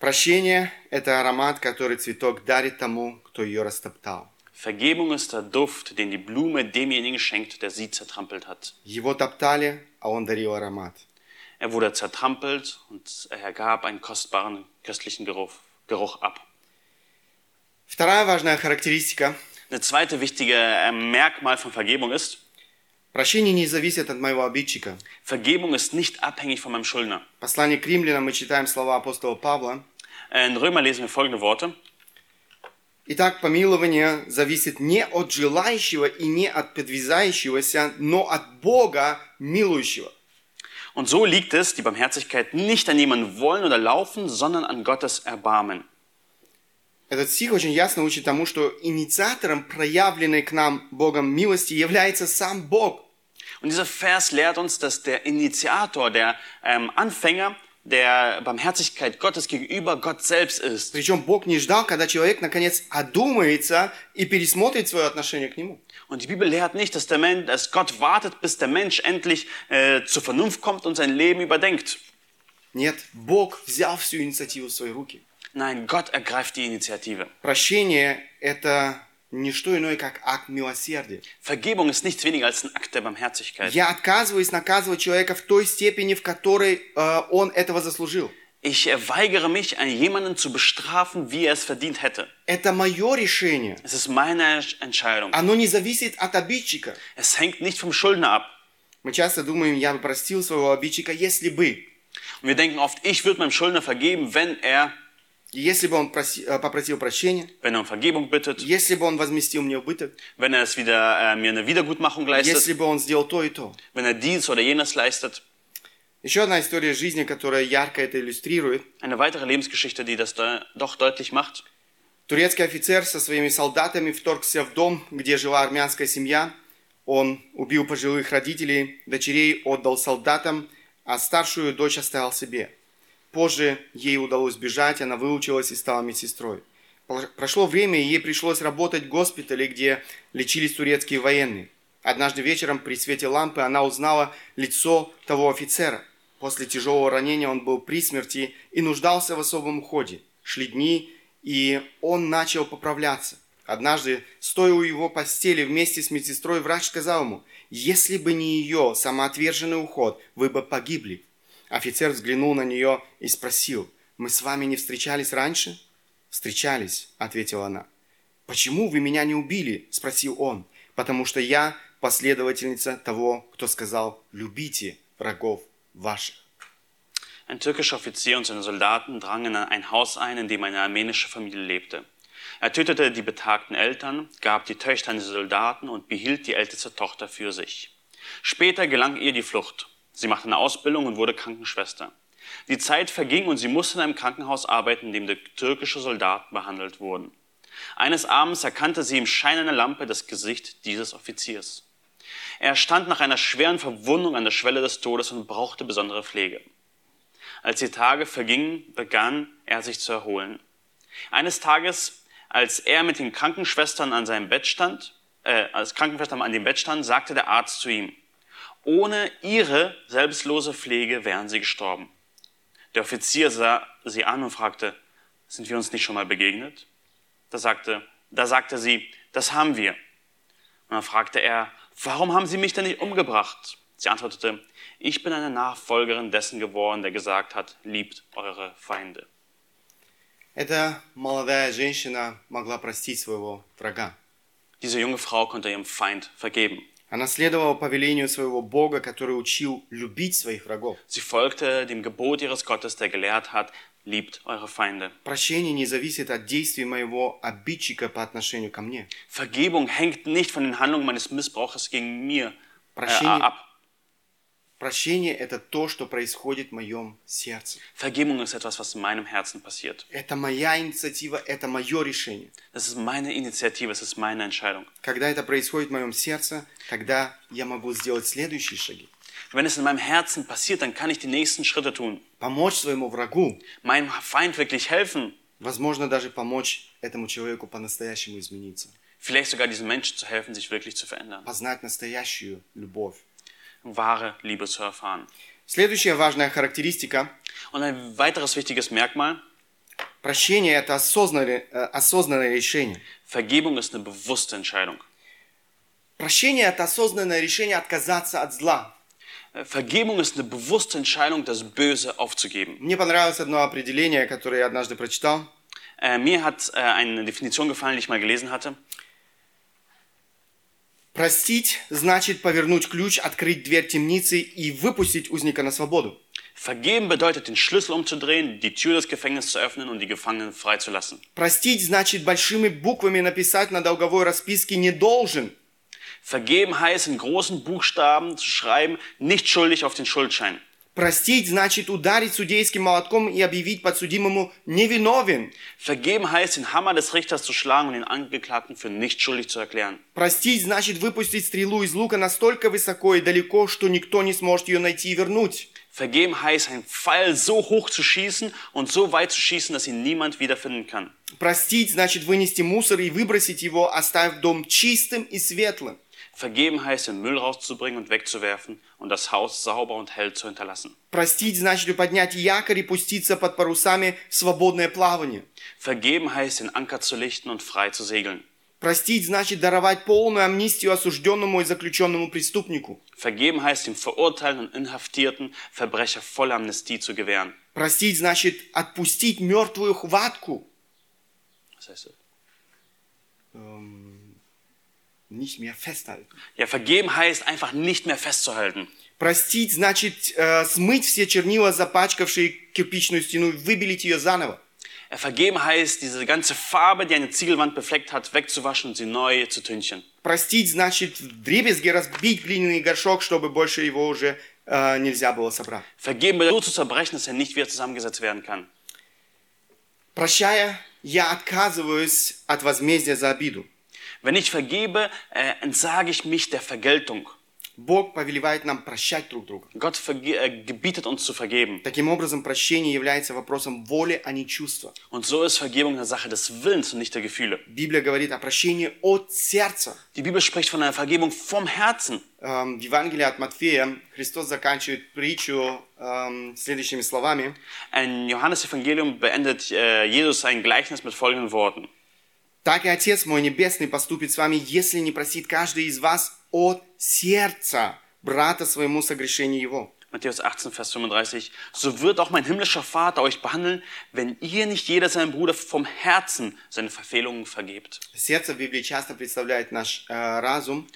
Прощение – это аромат, который цветок дарит тому, кто ее растоптал. Vergebung ist der Duft, den die Blume demjenigen schenkt, der sie zertrampelt hat. Его топтали, а он дарил аромат. Er wurde zertrampelt und er gab einen kostbaren, köstlichen Geruch, Geruch ab. Вторая важная характеристика Eine zweite wichtige äh, Merkmal von Vergebung ist, – прощение не зависит от моего обидчика. Vergebung ist nicht abhängig von meinem Schuldner. В послании к римлянам мы читаем слова апостола Павла. In Römer lesen wir folgende Worte. Итак, помилование зависит не от желающего и не от подвязающегося, но от Бога милующего. Und so liegt es, die Barmherzigkeit, nicht an jemanden wollen oder laufen, sondern an Gottes Erbarmen. Этот стих очень ясно учит тому, что инициатором проявленной к нам Богом милости является сам Бог. Und dieser Vers lehrt uns, dass der Initiator, der ähm, Anfänger der Barmherzigkeit Gottes gegenüber Gott selbst ist. Причем Бог не ждал, когда человек наконец одумается и пересмотрит свое отношение к Нему. Und die Bibel lehrt nicht, dass, der Mensch, dass Gott wartet, bis der Mensch endlich äh, zur Vernunft kommt und sein Leben überdenkt. Нет, Бог взял всю инициативу в свои руки. Nein, Gott ergreift die Initiative. Прощение – это не что иное, как акт милосердия. Vergebung ist nichts weniger als ein Akt der Barmherzigkeit. Я отказываюсь наказывать человека в той степени, в которой э, он этого заслужил. Ich äh, weigere mich, einen jemanden zu bestrafen, wie er es verdient hätte. Это мое решение. Es ist meine Entscheidung. Оно не зависит от обидчика. Es hängt nicht vom Schuldner ab. Мы часто думаем, я бы простил своего обидчика, если бы. Und wir denken oft, ich würde meinem Schuldner vergeben, wenn er, И Если бы он проси- э, попросил прощения, wenn er um Vergebung bittet, если бы он возместил мне убыток, wenn er es wieder, äh, mir eine Wiedergutmachung leistet, если бы он сделал то и то. wenn er dies oder jenes leistet. Еще одна история жизни, которая ярко это иллюстрирует. Eine weitere Lebensgeschichte, die das da doch deutlich macht. Турецкий офицер со своими солдатами вторгся в дом, где жила армянская семья. Он убил пожилых родителей, дочерей отдал солдатам, а старшую дочь оставил себе. Позже ей удалось бежать, она выучилась и стала медсестрой. Прошло время, и ей пришлось работать в госпитале, где лечились турецкие военные. Однажды вечером при свете лампы она узнала лицо того офицера. После тяжелого ранения он был при смерти и нуждался в особом уходе. Шли дни, и он начал поправляться. Однажды, стоя у его постели вместе с медсестрой, врач сказал ему, «Если бы не ее самоотверженный уход, вы бы погибли». Офицер взглянул на нее и спросил, «Мы с вами не встречались раньше?» «Встречались», — ответила она. «Почему вы меня не убили?» – спросил он. «Потому что я последовательница того, кто сказал, любите врагов ваших». Ein türkischer Offizier und seine Soldaten drangen in ein Haus ein, in dem eine armenische Familie lebte. Er tötete die betagten Eltern, gab die Töchter an die Soldaten und behielt die älteste Tochter für sich. Später gelang ihr die Flucht. Sie machte eine Ausbildung und wurde Krankenschwester. Die Zeit verging und sie musste in einem Krankenhaus arbeiten, in dem türkische Soldaten behandelt wurden. Eines Abends erkannte sie im Schein einer Lampe das Gesicht dieses Offiziers. Er stand nach einer schweren Verwundung an der Schwelle des Todes und brauchte besondere Pflege. Als die Tage vergingen, begann er sich zu erholen. Eines Tages, als er mit den Krankenschwestern an seinem Bett stand, äh, als Krankenschwestern an dem Bett stand, sagte der Arzt zu ihm, ohne ihre selbstlose Pflege wären sie gestorben. Der Offizier sah sie an und fragte, sind wir uns nicht schon mal begegnet? Da sagte, da sagte sie, das haben wir. Und dann fragte er, warum haben Sie mich denn nicht umgebracht? Sie antwortete, ich bin eine Nachfolgerin dessen geworden, der gesagt hat, liebt eure Feinde. Эта молодая женщина могла простить своего врага. Diese junge Frau konnte ihrem Feind vergeben. Она следовала повелению своего Бога, который учил любить своих врагов. Sie folgte dem Gebot ihres Gottes, der gelehrt hat, liebt eure Feinde. Прощение не зависит от действий моего обидчика по отношению ко мне. Vergebung hängt nicht von den Handlungen meines Missbrauches gegen mir äh, Прощение, ab. Прощение – это то, что происходит в моем сердце. Vergebung ist etwas, was in meinem Herzen passiert. Это моя инициатива, это мое решение. Das ist meine Initiative, es ist meine Entscheidung. Когда это происходит в моем сердце, тогда я могу сделать следующие шаги. Wenn es in meinem Herzen passiert, dann kann ich die nächsten Schritte tun. Помочь своему врагу, Meinem Feind wirklich helfen. возможно, даже помочь этому человеку по-настоящему измениться. Vielleicht sogar diesen Menschen zu helfen, sich wirklich zu verändern. Познать настоящую любовь. Wahre Liebe zu erfahren. Следующая важная характеристика Und ein weiteres wichtiges Merkmal, – прощение – это осознанное, э, осознанное решение. Vergebung ist eine bewusste Entscheidung. Прощение – это осознанное решение отказаться от зла. Äh, Vergebung ist eine bewusste Entscheidung, das Böse aufzugeben. Мне понравилось одно определение, которое я однажды прочитал. Äh, mir hat äh, eine Definition gefallen, die ich mal gelesen hatte. Простить значит повернуть ключ, открыть дверь темницы и выпустить узника на свободу. Vergeben bedeutet, den Schlüssel umzudrehen, die Tür des Gefängnisses zu öffnen und die Gefangenen freizulassen. Простить значит большими буквами написать на долговой расписке «не должен». Vergeben heißt, in großen Buchstaben zu schreiben, nicht schuldig auf den Schuldschein. Простить значит ударить судейским молотком и объявить подсудимому «невиновен». Vergeben heißt, den Hammer des Richters zu schlagen und den Angeklagten für nicht schuldig zu erklären. Простить значит выпустить стрелу из лука настолько высоко и далеко, что никто не сможет ее найти и вернуть. Vergeben heißt, einen Pfeil so hoch zu schießen und so weit zu schießen, dass ihn niemand wiederfinden kann. Простить значит вынести мусор и выбросить его, оставив дом чистым и светлым. Vergeben heißt, den Müll rauszubringen und wegzuwerfen und das Haus sauber und hell zu hinterlassen. Простить значит поднять якорь и пуститься под парусами в свободное плавание. Vergeben heißt, den Anker zu lichten und frei zu segeln. Простить значит даровать полную амнистию осужденному и заключенному преступнику. Vergeben heißt, dem Verurteilten und inhaftierten Verbrecher volle Amnestie zu gewähren. Простить значит отпустить мертвую хватку. Was heißt das? Nicht mehr festhalten. Ja, vergeben heißt einfach nicht mehr festzuhalten. Простить значит э, смыть все чернила, запачкавшие кирпичную стену, и выбелить ее заново. Ja, vergeben heißt, diese ganze Farbe, die eine Ziegelwand befleckt hat, wegzuwaschen und sie neu zu tünchen. Простить значит в дребезги разбить глиняный горшок, чтобы больше его уже э, нельзя было собрать. Vergeben bedeutet so zu zerbrechen, dass er nicht wieder zusammengesetzt werden kann. Прощая, я отказываюсь от возмездия за обиду. Wenn ich vergebe, äh, entsage ich mich der Vergeltung. Бог повелевает нам прощать друг друга. Gott verge äh, gebietet uns zu vergeben. Таким образом, прощение является вопросом воли, а не чувства. Und so ist Vergebung eine Sache des Willens und nicht der Gefühle. Библия говорит о прощении от сердца. Die Bibel spricht von einer Vergebung vom Herzen. Эм, В Евангелии от Матфея Христос заканчивает притчу эм, следующими словами. Ein Johannes-Evangelium beendet äh, Jesus ein Gleichnis mit folgenden Worten. «Так и Отец мой Небесный поступит с вами, если не просит каждый из вас от сердца брата своему согрешение его». Matthäus 18, Vers 35. So wird auch mein himmlischer Vater euch behandeln, wenn ihr nicht jeder seinem Bruder vom Herzen seine Verfehlungen vergebt. Сердце в Библии часто представляет наш э, разум.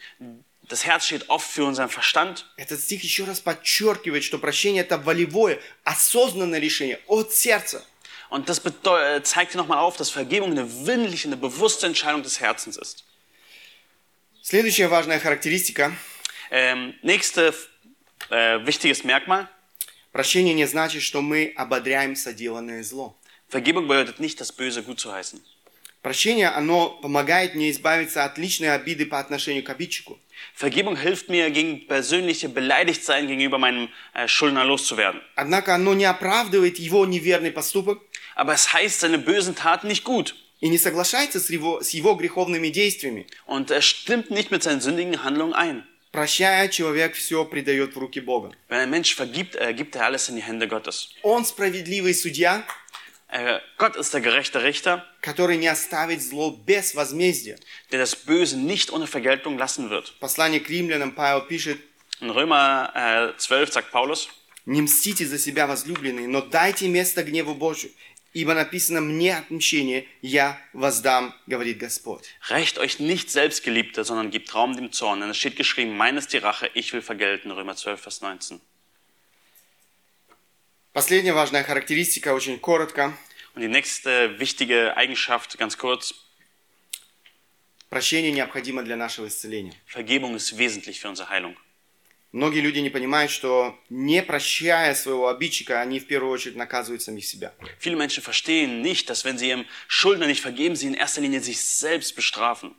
Das Herz steht oft für unseren Verstand. Этот стих еще раз подчеркивает, что прощение – это волевое, осознанное решение от сердца. Und das bedeu- äh, zeigt nochmal auf, dass Vergebung eine willentliche, eine bewusste Entscheidung des Herzens ist. Следующая важная характеристика Ähm, nächste äh, wichtiges Merkmal. – прощение не значит, что мы ободряем соделанное зло. Vergebung bedeutet nicht, das Böse gut zu heißen. Прощение, оно помогает мне избавиться от личной обиды по отношению к обидчику. Vergebung hilft mir, gegen persönliche Beleidigtsein gegenüber meinem äh, Schuldner loszuwerden. Однако оно не оправдывает его неверный поступок Aber es heißt seine bösen Taten nicht gut. и не соглашается с его, с его греховными действиями. Und er stimmt nicht mit seinen sündigen Handlungen ein. Прощая, человек все предает в руки Бога. Wenn ein Mensch vergibt, äh, gibt er alles in die Hände Gottes. Он справедливый судья, Äh, Gott ist der gerechte Richter, который не оставит зло без возмездия. der das Böse nicht ohne Vergeltung lassen wird. В послании к римлянам Павел пишет, In Römer äh, 12 sagt Paulus, «Не мстите за себя, возлюбленные, но дайте место гневу Божию, ибо написано «мне отмщение, я воздам», говорит Господь». Rächt euch nicht Selbstgeliebte, sondern gebt Raum dem Zorn. Denn es steht geschrieben, mein ist die Rache, ich will vergelten. Römer 12, Vers 19. Последняя важная характеристика, очень коротко. Und die nächste wichtige Eigenschaft, ganz kurz, Прощение необходимо для нашего исцеления. Vergebung ist wesentlich für unsere Heilung. Многие люди не понимают, что не прощая своего обидчика, они в первую очередь наказывают самих себя. Viele Menschen verstehen nicht, dass wenn sie ihrem Schuldner nicht vergeben, sie in erster Linie sich selbst bestrafen.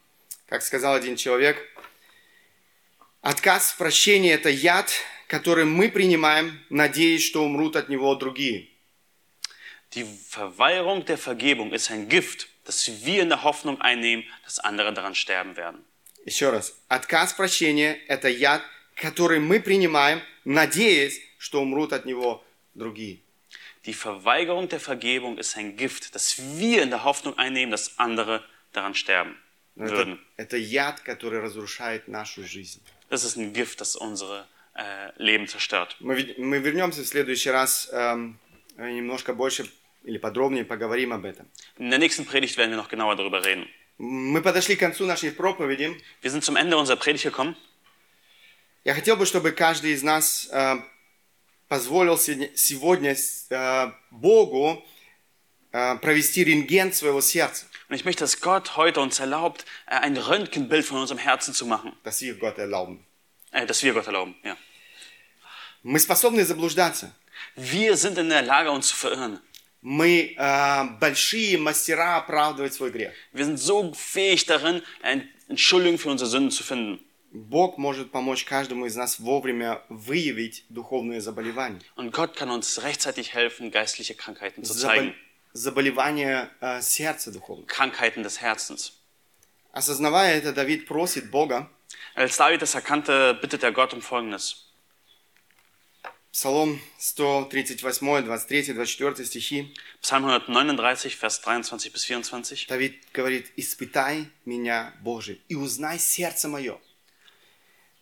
Как сказал один человек, отказ в прощении – это яд, который мы принимаем, надеясь, что умрут от него другие. Die Verweigerung der Vergebung ist ein Gift, das wir in der Hoffnung einnehmen, dass andere daran sterben werden. Еще раз. Отказ в прощении – это яд, который мы принимаем, надеясь, что умрут от него другие. Die Verweigerung der Vergebung ist ein Gift, das wir in der Hoffnung einnehmen, dass andere daran sterben Но это, würden. это яд, который разрушает нашу жизнь. Das ist ein Gift, das unsere äh, Leben zerstört. Мы, вед- мы вернемся в следующий раз, эм, э, немножко больше или подробнее поговорим об этом. In der nächsten Predigt werden wir noch genauer darüber reden. Мы подошли к концу нашей проповеди. Wir sind zum Ende unserer Predigt gekommen. Я хотел бы, чтобы каждый из нас э, позволил сегодня, сегодня э, Богу э, провести рентген своего сердца. Und ich möchte, dass Gott heute uns erlaubt, äh, ein Röntgenbild von unserem Herzen zu machen. dass wir Gott erlauben. Äh, dass wir Gott erlauben. Ja. Мы способны заблуждаться. Wir sind in der Lage, uns zu verirren. Мы э, большие мастера оправдывать свой грех. Wir sind so fähig darin, eine Entschuldigung für unsere Sünden zu finden. Бог может помочь каждому из нас вовремя выявить духовные заболевания. Und Gott kann uns rechtzeitig helfen, geistliche Krankheiten zu zeigen. Заболевания э, сердца духовного. Krankheiten des Herzens. Осознавая это, Давид просит Бога. Als David das erkannte, bittet er Gott um Folgendes. Псалом 138, 23, 24 стихи. Psalm 139, Vers 23 bis 24. Давид говорит, испытай меня, Боже, и узнай сердце мое.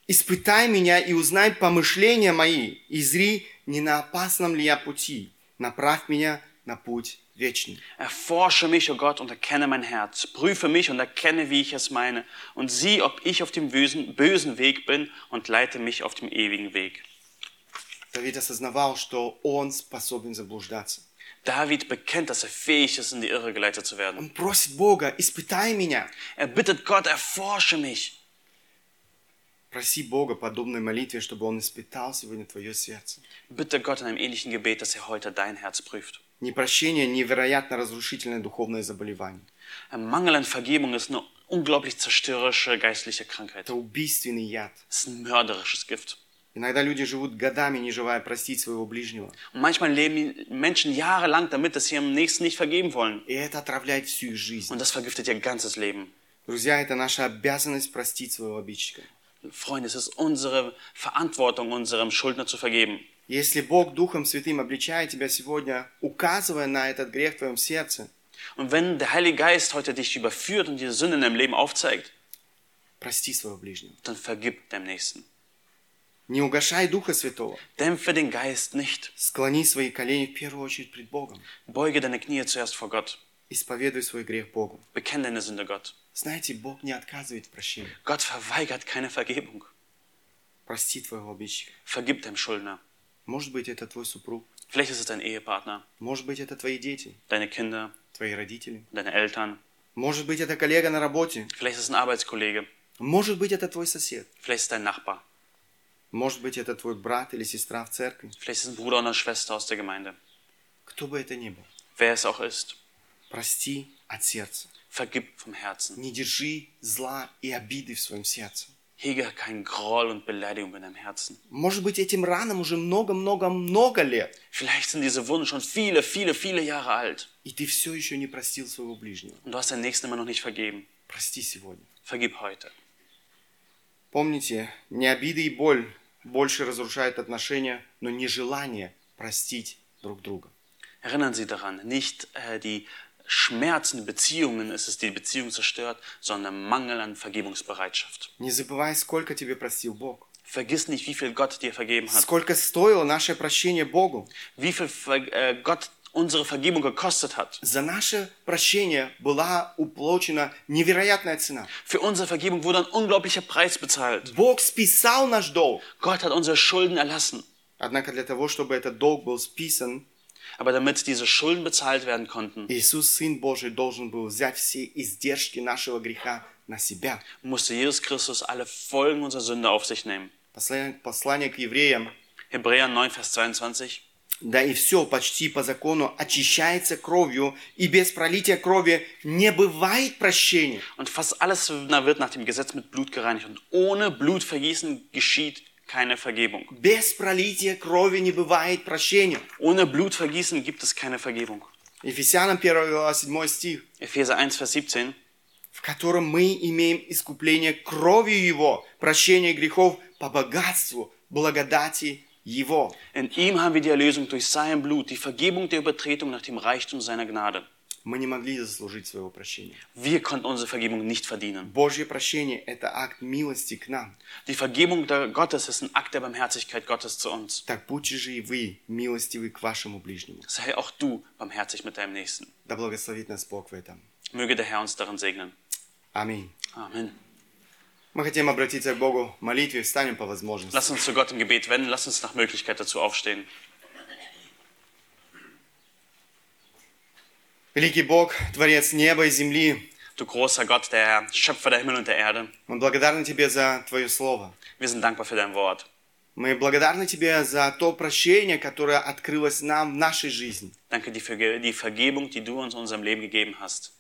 Испытай меня и узнай помышления мои, и зри, не на опасном ли я пути. Направь меня на путь вечный. Erforsche mich, o Gott, und erkenne mein Herz. Prüfe mich und erkenne, wie ich es meine. Und sieh, ob ich auf dem bösen, bösen Weg bin und leite mich auf dem ewigen Weg. Давид осознавал, что он способен заблуждаться. David bekennt, dass er fähig ist, in die Irre geleitet zu werden. Он просит Бога, испытай меня. Er bittet Gott, erforsche mich. Проси Бога подобной молитве, чтобы Он испытал сегодня твое сердце. Bitte Gott in einem ähnlichen Gebet, dass er heute dein Herz prüft. Непрощение – невероятно разрушительное духовное заболевание. Mangel an Vergebung ist eine unglaublich zerstörerische geistliche Krankheit. Это убийственный яд. Es ist ein mörderisches Gift. Иногда люди живут годами, не желая простить своего ближнего. Und manchmal leben Menschen jahrelang damit, dass sie ihrem Nächsten nicht vergeben wollen. И это отравляет всю их жизнь. Und das vergiftet ihr ganzes Leben. Друзья, это наша обязанность простить своего обидчика. Freunde, es ist unsere Verantwortung, unserem Schuldner zu vergeben. Если Бог Духом Святым обличает тебя сегодня, указывая на этот грех в твоем сердце, Und wenn der Heilige Geist heute dich überführt und diese Sünde in deinem Leben aufzeigt, прости своего ближнего. dann vergib deinem Nächsten. Не угошай Духа Святого. Dämpfe den Geist nicht. Склони свои колени в первую очередь пред Богом. Beuge deine Knie zuerst vor Gott. Исповедуй свой грех Богу. Bekenne deine Sünde Gott. Знаете, Бог не отказывает в прощении. Gott verweigert keine Vergebung. Прости твоего обидчика. Vergib deinem Schuldner. Может быть, это твой супруг. Vielleicht ist es dein Ehepartner, Может быть, это твои дети, deine Kinder, твои родители. deine Eltern. Может быть, это коллега на работе. Vielleicht ist es ein Arbeitskollege. Может быть, это твой сосед. Vielleicht ist dein Nachbar. Может быть, это твой брат или сестра в церкви. Vielleicht ist es ein Bruder oder eine Schwester aus der Gemeinde. Кто бы это ни был. Wer es auch ist. Прости от сердца. Vergib vom Herzen. Не держи зла и обиды в своем сердце. Hege keinen Groll und Beleidigung in deinem Herzen. Может быть, этим ранам уже много-много-много лет. Vielleicht sind diese Wunden schon viele, viele, viele Jahre alt. И ты все еще не простил своего ближнего. Und du hast deinen Nächsten immer noch nicht vergeben. Прости сегодня. Vergib heute. Помните, не обиды и боль больше разрушают отношения, но нежелание простить друг друга. Erinnern Sie daran, nicht äh, die Schmerzen, Beziehungen ist es, die die Beziehung zerstört, sondern Mangel an Vergebungsbereitschaft. Не забывай, сколько тебе простил Бог. Vergiss nicht, wie viel Gott dir vergeben hat. Сколько стоило наше прощение Богу. Wie viel Ver äh, Gott unsere Vergebung gekostet hat. За наше прощение была уплачена невероятная цена. Für unsere Vergebung wurde ein unglaublicher Preis bezahlt. Бог списал наш долг. Gott hat unsere Schulden erlassen. Однако для того, чтобы этот долг был списан, Aber damit diese Schulden bezahlt werden konnten, Иисус, Сын Божий, должен был взять все издержки нашего греха на себя. musste Jesus Christus alle Folgen unserer Sünde auf sich nehmen. Послание, послание к евреям. Hebräer 9, Vers 22. Да и все почти по закону очищается кровью, и без пролития крови не бывает прощения. Und fast alles wird nach dem Gesetz mit Blut gereinigt. Und ohne Blutvergießen geschieht keine Vergebung. Без пролития крови не бывает прощения. Ohne Blutvergießen gibt es keine Vergebung. Ефесянам 1 глава 7 стих. Epheser 1, Vers 17. в котором мы имеем искупление кровью Его, прощение грехов по богатству благодати Его. In ihm haben wir die Erlösung durch sein Blut, die Vergebung der Übertretung nach dem Reichtum seiner Gnade. Мы не могли заслужить своего прощения. Wir konnten unsere Vergebung nicht verdienen. Божье прощение – это акт милости к нам. Die Vergebung der Gottes ist ein Akt der Barmherzigkeit Gottes zu uns. Так будьте же и вы милостивы к вашему ближнему. Sei auch du barmherzig mit deinem Nächsten. Да благословит нас Бог в этом. Möge der Herr uns darin segnen. Аминь. Amen. Мы хотим обратиться к Богу в молитве, встанем по возможности. Lass uns zu Gott im Gebet wenden. Lass uns nach Möglichkeit dazu aufstehen. Великий Бог, Творец неба и земли, Du großer Gott, der Schöpfer der Himmel und der Erde. мы благодарны Тебе за Твое Слово. Wir sind dankbar für dein Wort. Мы благодарны Тебе за то прощение, которое открылось нам в нашей жизни. Danke dir für die Vergebung, die du uns in unserem Leben gegeben hast.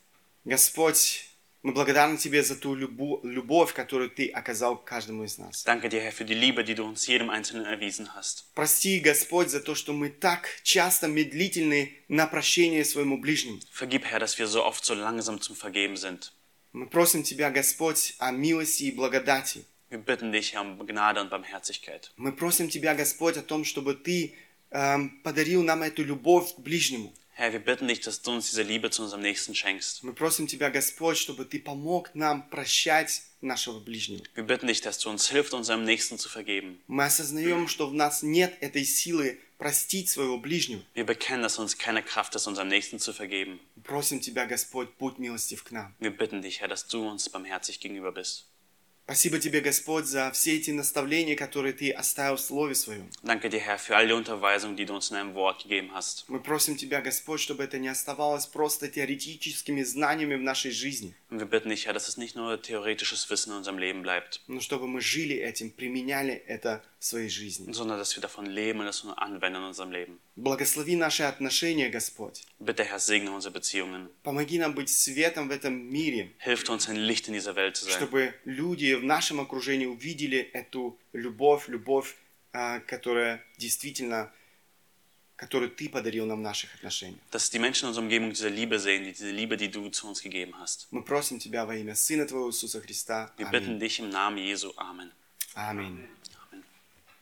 Господь, мы благодарны Тебе за ту любу- любовь, которую Ты оказал каждому из нас. Danke dir, Herr, für die Liebe, die du uns jedem Einzelnen erwiesen hast. Прости, Господь, за то, что мы так часто медлительны на прощение своему ближнему. Vergib, Herr, dass wir so oft so langsam zum Vergeben sind. Мы просим Тебя, Господь, о милости и благодати. Wir bitten dich, Herr, um Gnade und Barmherzigkeit. Мы просим Тебя, Господь, о том, чтобы Ты эм, подарил нам эту любовь к ближнему. Herr, wir bitten dich, dass du uns diese Liebe zu unserem Nächsten schenkst. Мы просим Тебя, Господь, чтобы Ты помог нам прощать нашего ближнего. Wir bitten dich, dass du uns hilfst, unserem Nächsten zu vergeben. Мы осознаем, что в нас нет этой силы простить своего ближнего. Wir bekennen, dass uns keine Kraft ist, unserem Nächsten zu vergeben. Мы Просим Тебя, Господь, будь милостив к нам. Wir bitten dich, Herr, dass du uns barmherzig gegenüber bist. Спасибо Тебе, Господь, за все эти наставления, которые Ты оставил в Слове Своем. Danke dir, Herr, für all die Unterweisungen, die du uns in deinem Wort gegeben hast. Мы просим Тебя, Господь, чтобы это не оставалось просто теоретическими знаниями в нашей жизни, Und wir bitten dich, Herr, dass es nicht nur theoretisches Wissen in unserem Leben bleibt, но чтобы мы жили этим, применяли это в своей жизни. sondern dass wir davon leben und nur anwenden in unserem Leben. Благослови наши отношения, Господь. Bitte, Herr, segne unsere Beziehungen. Помоги нам быть светом в этом мире, Hilf uns, ein Licht in dieser Welt zu sein. чтобы люди в нашем окружении увидели эту любовь, любовь, а, которая действительно, которую Ты подарил нам в наших отношениях. Dass die Menschen in unserer Umgebung diese Liebe sehen, die- diese Liebe, die du zu uns gegeben hast. Мы просим Тебя во имя Сына Твоего Иисуса Христа. Wir bitten dich im Namen Jesu. Amen. Аминь.